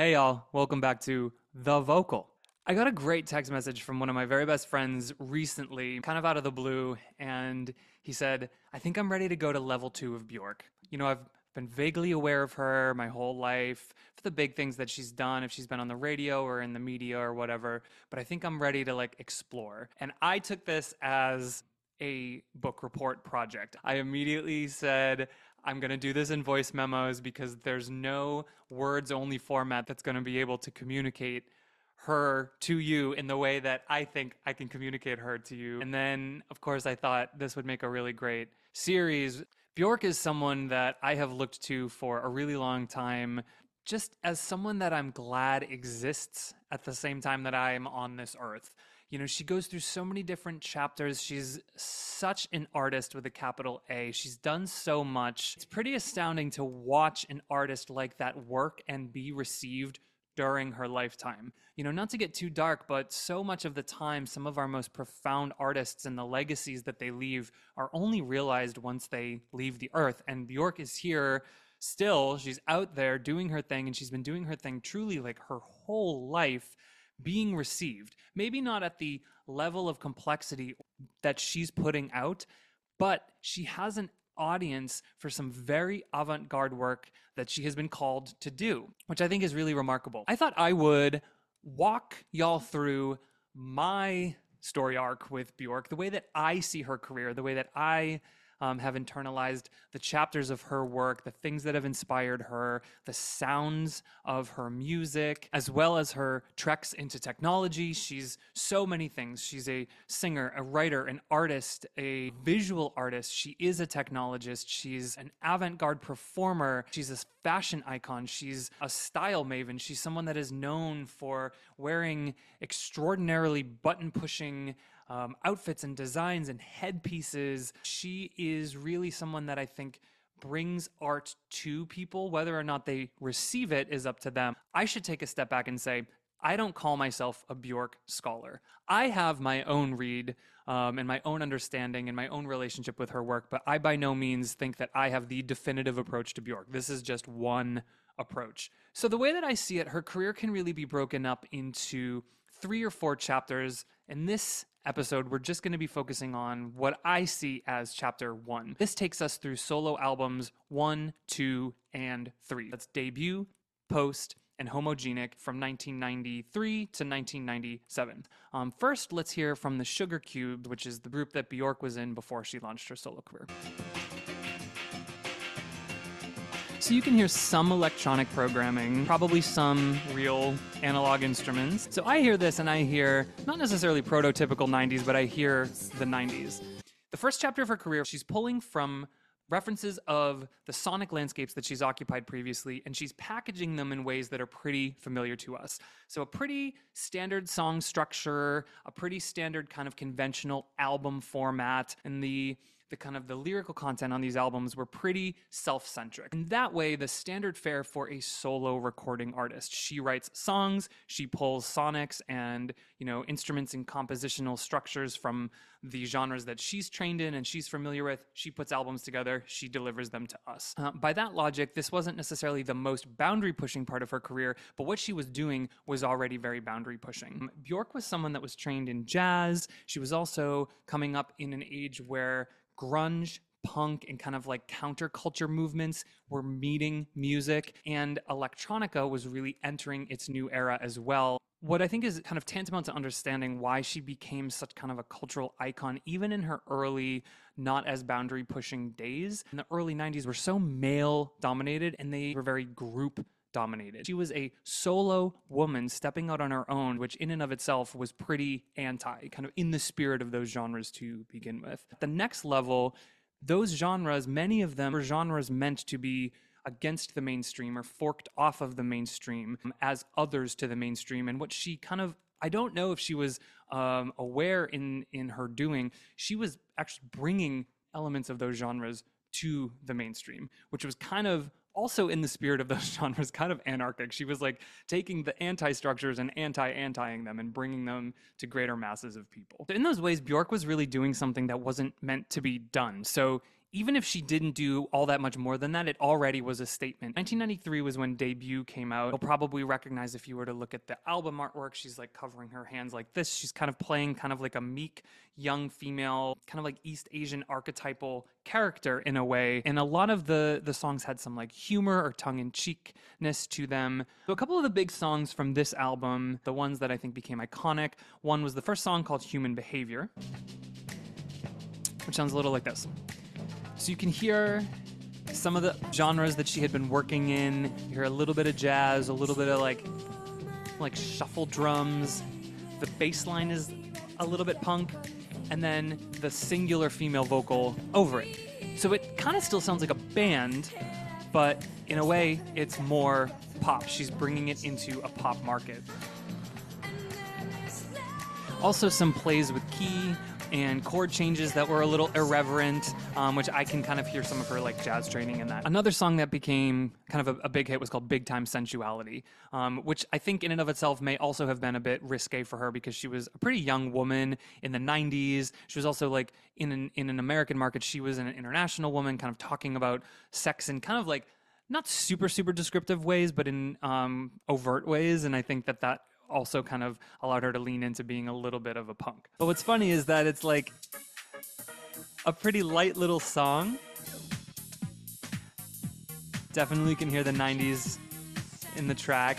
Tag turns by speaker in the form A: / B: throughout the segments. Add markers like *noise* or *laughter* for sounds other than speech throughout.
A: Hey, y'all. Welcome back to The Vocal. I got a great text message from one of my very best friends recently, kind of out of the blue, and he said, I think I'm ready to go to level two of Bjork. You know, I've been vaguely aware of her my whole life for the big things that she's done, if she's been on the radio or in the media or whatever, but I think I'm ready to like explore. And I took this as a book report project. I immediately said, I'm going to do this in voice memos because there's no words only format that's going to be able to communicate her to you in the way that I think I can communicate her to you. And then, of course, I thought this would make a really great series. Bjork is someone that I have looked to for a really long time, just as someone that I'm glad exists at the same time that I am on this earth. You know, she goes through so many different chapters. She's such an artist with a capital A. She's done so much. It's pretty astounding to watch an artist like that work and be received during her lifetime. You know, not to get too dark, but so much of the time, some of our most profound artists and the legacies that they leave are only realized once they leave the earth. And Bjork is here still. She's out there doing her thing, and she's been doing her thing truly like her whole life being received. Maybe not at the level of complexity that she's putting out, but she has an audience for some very avant garde work that she has been called to do, which I think is really remarkable. I thought I would walk y'all through my story arc with Bjork, the way that I see her career, the way that I um, have internalized the chapters of her work, the things that have inspired her, the sounds of her music, as well as her treks into technology. She's so many things. She's a singer, a writer, an artist, a visual artist. She is a technologist. She's an avant garde performer. She's a fashion icon. She's a style maven. She's someone that is known for wearing extraordinarily button pushing um, outfits and designs and headpieces. She is really someone that I think brings art to people. Whether or not they receive it is up to them. I should take a step back and say, I don't call myself a Bjork scholar. I have my own read um, and my own understanding and my own relationship with her work, but I by no means think that I have the definitive approach to Bjork. This is just one approach. So, the way that I see it, her career can really be broken up into three or four chapters. and this episode, we're just going to be focusing on what I see as chapter one. This takes us through solo albums one, two, and three. That's debut, post, and homogenic from 1993 to 1997. Um, first, let's hear from the Sugarcubes, which is the group that Bjork was in before she launched her solo career. So you can hear some electronic programming, probably some real analog instruments. So I hear this and I hear not necessarily prototypical 90s, but I hear the 90s. The first chapter of her career, she's pulling from references of the sonic landscapes that she's occupied previously, and she's packaging them in ways that are pretty familiar to us. So, a pretty standard song structure, a pretty standard kind of conventional album format, and the the kind of the lyrical content on these albums were pretty self-centric. And that way, the standard fare for a solo recording artist. She writes songs, she pulls sonics and, you know, instruments and compositional structures from the genres that she's trained in and she's familiar with. She puts albums together, she delivers them to us. Uh, by that logic, this wasn't necessarily the most boundary pushing part of her career, but what she was doing was already very boundary pushing. Bjork was someone that was trained in jazz. She was also coming up in an age where grunge, punk, and kind of like counterculture movements were meeting music, and electronica was really entering its new era as well. What I think is kind of tantamount to understanding why she became such kind of a cultural icon, even in her early, not as boundary pushing days. In the early 90s were so male dominated and they were very group dominated. She was a solo woman stepping out on her own, which in and of itself was pretty anti, kind of in the spirit of those genres to begin with. At the next level, those genres, many of them are genres meant to be against the mainstream or forked off of the mainstream as others to the mainstream. And what she kind of I don't know if she was um, aware in in her doing. She was actually bringing elements of those genres to the mainstream, which was kind of also in the spirit of those *laughs* genres, kind of anarchic. She was like taking the anti structures and anti antiing them and bringing them to greater masses of people. In those ways, Bjork was really doing something that wasn't meant to be done. So even if she didn't do all that much more than that, it already was a statement. 1993 was when Debut came out. You'll probably recognize if you were to look at the album artwork, she's like covering her hands like this. She's kind of playing kind of like a meek young female, kind of like East Asian archetypal character in a way. And a lot of the the songs had some like humor or tongue in cheekness to them. So a couple of the big songs from this album, the ones that I think became iconic, one was the first song called Human Behavior, which sounds a little like this. So you can hear some of the genres that she had been working in. You hear a little bit of jazz, a little bit of like like shuffle drums. The bass line is a little bit punk, and then the singular female vocal over it. So it kind of still sounds like a band, but in a way, it's more pop. She's bringing it into a pop market. Also, some plays with key and chord changes that were a little irreverent, um, which I can kind of hear some of her like jazz training in that. Another song that became kind of a, a big hit was called Big Time Sensuality, um, which I think in and of itself may also have been a bit risque for her because she was a pretty young woman in the 90s. She was also like in an, in an American market, she was an international woman kind of talking about sex and kind of like not super super descriptive ways but in um, overt ways and i think that that also kind of allowed her to lean into being a little bit of a punk. But what's funny is that it's like a pretty light little song. Definitely can hear the 90s in the track.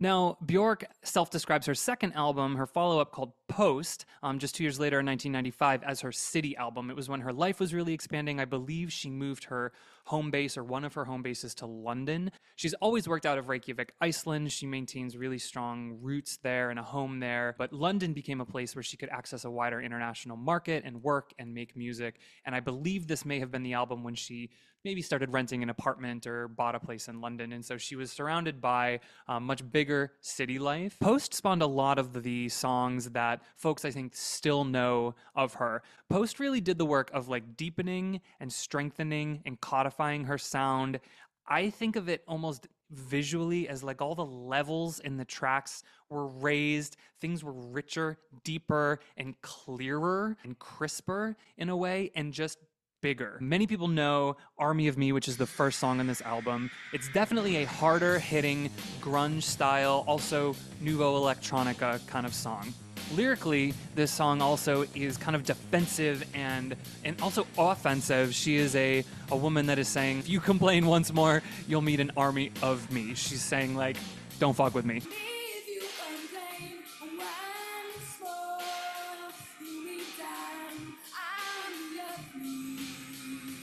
A: Now, Bjork self describes her second album, her follow up called Post, um, just two years later in 1995, as her city album. It was when her life was really expanding. I believe she moved her home base or one of her home bases to London. She's always worked out of Reykjavik, Iceland. She maintains really strong roots there and a home there. But London became a place where she could access a wider international market and work and make music. And I believe this may have been the album when she maybe started renting an apartment or bought a place in London. And so she was surrounded by um, much bigger city life. Post spawned a lot of the songs that folks I think still know of her. Post really did the work of like deepening and strengthening and codifying her sound. I think of it almost visually as like all the levels in the tracks were raised, things were richer, deeper, and clearer and crisper in a way, and just bigger. Many people know Army of Me, which is the first song on this album. It's definitely a harder hitting, grunge style, also nouveau electronica kind of song. Lyrically, this song also is kind of defensive and and also offensive. She is a, a woman that is saying, if you complain once more, you'll meet an army of me. She's saying like, don't fuck with me.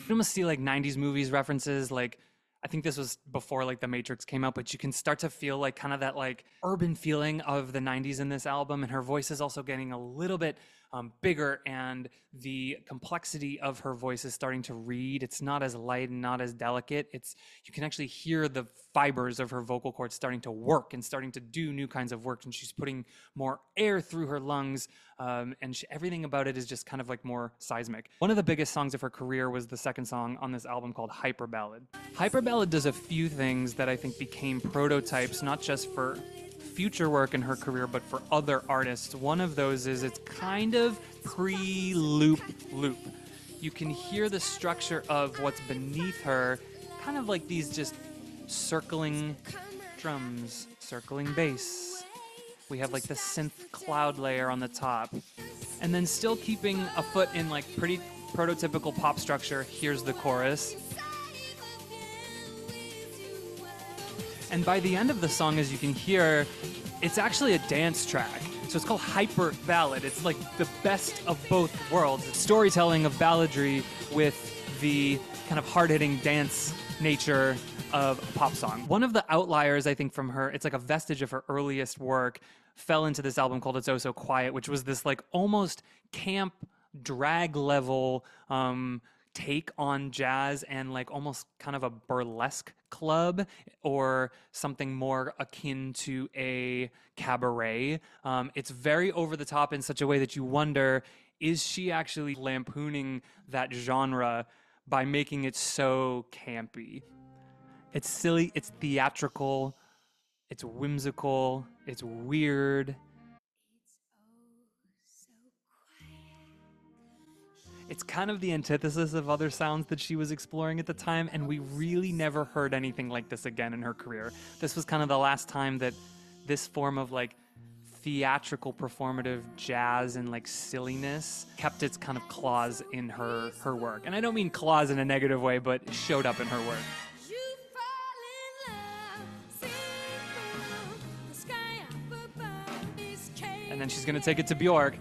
A: You almost see like 90s movies references, like I think this was before like The Matrix came out, but you can start to feel like kind of that like urban feeling of the 90s in this album. And her voice is also getting a little bit um, bigger and the complexity of her voice is starting to read. It's not as light and not as delicate. It's you can actually hear the fibers of her vocal cords starting to work and starting to do new kinds of work. And she's putting more air through her lungs, um, and she, everything about it is just kind of like more seismic. One of the biggest songs of her career was the second song on this album called Hyper Ballad. Hyper Ballad does a few things that I think became prototypes, not just for future work in her career, but for other artists. One of those is it's kind of pre loop loop. You can hear the structure of what's beneath her, kind of like these just circling drums, circling bass. We have like the synth cloud layer on the top. And then still keeping a foot in like pretty prototypical pop structure, here's the chorus. And by the end of the song, as you can hear, it's actually a dance track. So it's called Hyper Ballad. It's like the best of both worlds. It's storytelling of balladry with the kind of hard hitting dance nature of a pop song. One of the outliers, I think, from her, it's like a vestige of her earliest work, fell into this album called It's Oh So Quiet, which was this like almost camp drag level um, take on jazz and like almost kind of a burlesque club or something more akin to a cabaret. Um, it's very over the top in such a way that you wonder is she actually lampooning that genre by making it so campy? It's silly, it's theatrical, it's whimsical, it's weird It's kind of the antithesis of other sounds that she was exploring at the time, and we really never heard anything like this again in her career. This was kind of the last time that this form of like theatrical performative jazz and like silliness kept its kind of claws in her her work. And I don't mean claws in a negative way, but showed up in her work. And then she's going to take it to Bjork.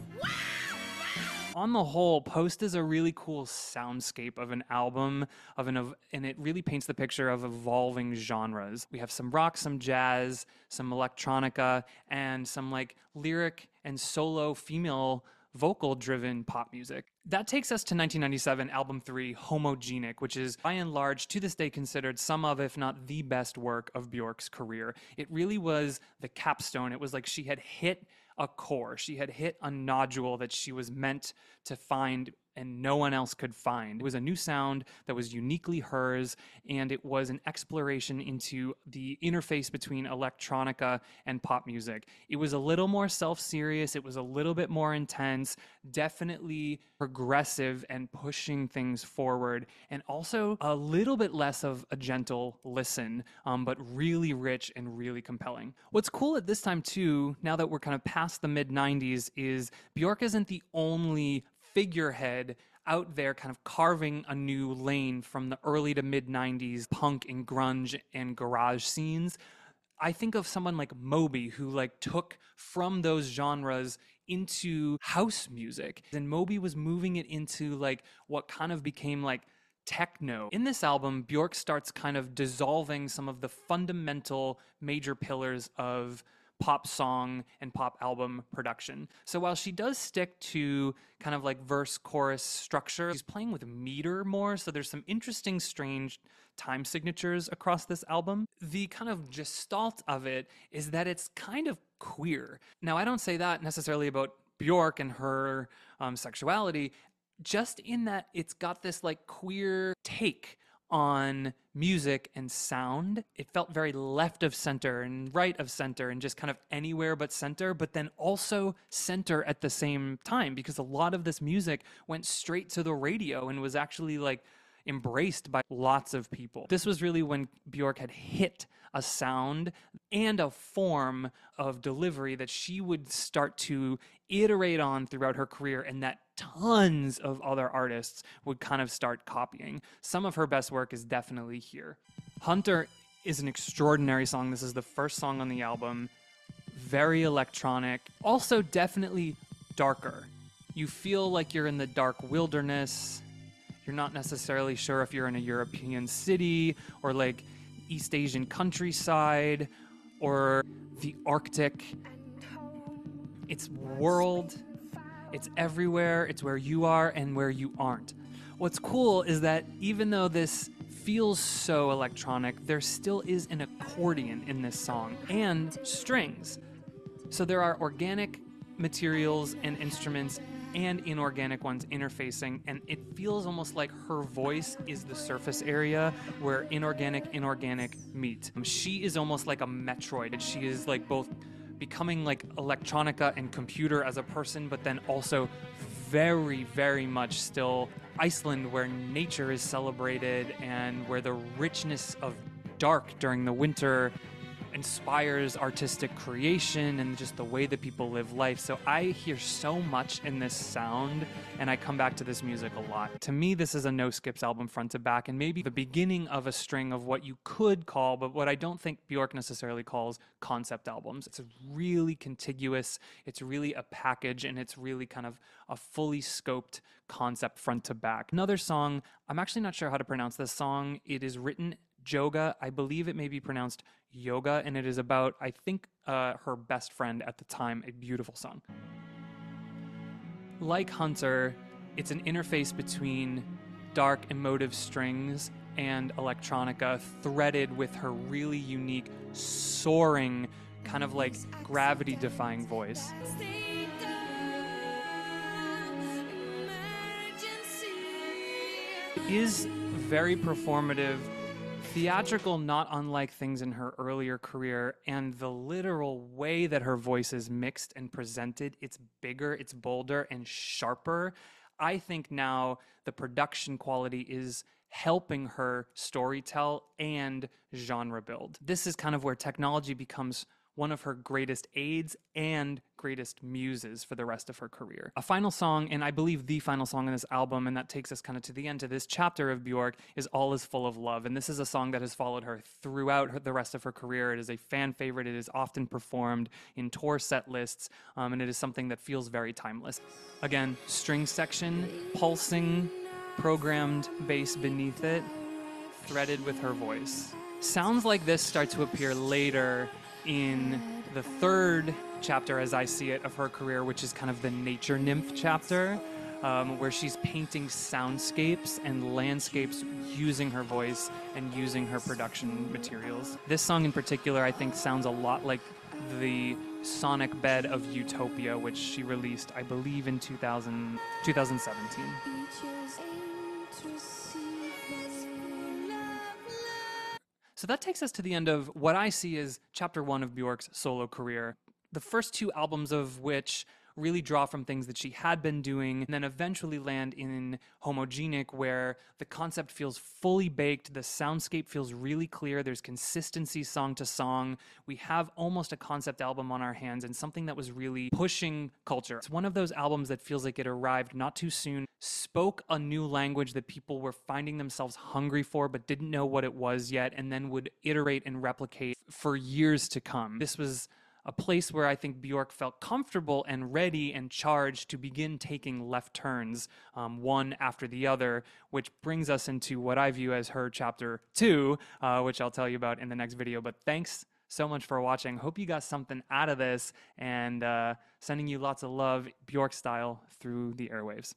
A: On the whole, Post is a really cool soundscape of an album of an and it really paints the picture of evolving genres. We have some rock, some jazz, some electronica, and some like lyric and solo female vocal driven pop music. That takes us to 1997, album three, Homogenic, which is by and large to this day considered some of, if not the best work of Bjork's career. It really was the capstone. It was like she had hit a core. She had hit a nodule that she was meant to find and no one else could find. It was a new sound that was uniquely hers, and it was an exploration into the interface between electronica and pop music. It was a little more self serious, it was a little bit more intense, definitely progressive and pushing things forward, and also a little bit less of a gentle listen, um, but really rich and really compelling. What's cool at this time, too, now that we're kind of past the mid 90s, is Bjork isn't the only figurehead out there kind of carving a new lane from the early to mid 90s punk and grunge and garage scenes. I think of someone like Moby who like took from those genres into house music and Moby was moving it into like what kind of became like techno. In this album, Bjork starts kind of dissolving some of the fundamental major pillars of pop song and pop album production. So while she does stick to kind of like verse chorus structure, she's playing with meter more. So there's some interesting, strange time signatures across this album. The kind of gestalt of it is that it's kind of queer. Now, I don't say that necessarily about Bjork and her um, sexuality, just in that it's got this like queer take on music and sound. It felt very left of center and right of center and just kind of anywhere but center, but then also center at the same time because a lot of this music went straight to the radio and was actually like embraced by lots of people. This was really when Bjork had hit a sound and a form of delivery that she would start to iterate on throughout her career and that tons of other artists would kind of start copying. Some of her best work is definitely here. Hunter is an extraordinary song. This is the first song on the album. Very electronic, also definitely darker. You feel like you're in the dark wilderness. You're not necessarily sure if you're in a European city or like East Asian countryside or the Arctic. It's world, it's everywhere, it's where you are and where you aren't. What's cool is that even though this feels so electronic, there still is an accordion in this song and strings. So there are organic materials and instruments and inorganic ones interfacing, and it feels almost like her voice is the surface area where inorganic, inorganic meet. She is almost like a Metroid. And she is like both becoming like electronica and computer as a person, but then also very, very much still Iceland, where nature is celebrated and where the richness of dark during the winter inspires artistic creation and just the way that people live life. So I hear so much in this sound and I come back to this music a lot. To me, this is a no skips album front to back and maybe the beginning of a string of what you could call, but what I don't think Bjork necessarily calls concept albums. It's really contiguous, it's really a package, and it's really kind of a fully scoped concept front to back. Another song, I'm actually not sure how to pronounce this song. It is written Joga. I believe it may be pronounced yoga, and it is about, I think, uh, her best friend at the time. A beautiful song. Like Hunter, it's an interface between dark emotive strings and electronica threaded with her really unique, soaring, kind of like gravity defying voice. Is very performative theatrical, not unlike things in her earlier career, and the literal way that her voice is mixed and presented, it's bigger, it's bolder, and sharper. I think now the production quality is helping her storytell and genre build. This is kind of where technology becomes one of her greatest aids and greatest muses for the rest of her career. A final song, and I believe the final song on this album, and that takes us kind of to the end to this chapter of Bjork, is All Is Full of Love. And this is a song that has followed her throughout her, the rest of her career. It is a fan favorite, it is often performed in tour set lists, um, and it is something that feels very timeless. Again, string section, pulsing, programmed bass beneath it, threaded with her voice. Sounds like this start to appear later in the third chapter, as I see it, of her career, which is kind of the nature nymph chapter, um, where she's painting soundscapes and landscapes using her voice and using her production materials. This song in particular, I think, sounds a lot like the sonic bed of Utopia, which she released, I believe, in 2000, 2017. So that takes us to the end of what I see as chapter one of Bjork's solo career. The first two albums of which really draw from things that she had been doing, and then eventually land in Homogenic, where the concept feels fully baked, the soundscape feels really clear, there's consistency song to song. We have almost a concept album on our hands and something that was really pushing culture. It's one of those albums that feels like it arrived not too soon, spoke a new language that people were finding themselves hungry for but didn't know what it was yet, and then would iterate and replicate for years to come. This was a place where I think Bjork felt comfortable and ready and charged to begin taking left turns, um, one after the other, which brings us into what I view as her chapter two, uh, which I'll tell you about in the next video. But thanks so much for watching. Hope you got something out of this and uh, sending you lots of love, Bjork style, through the airwaves.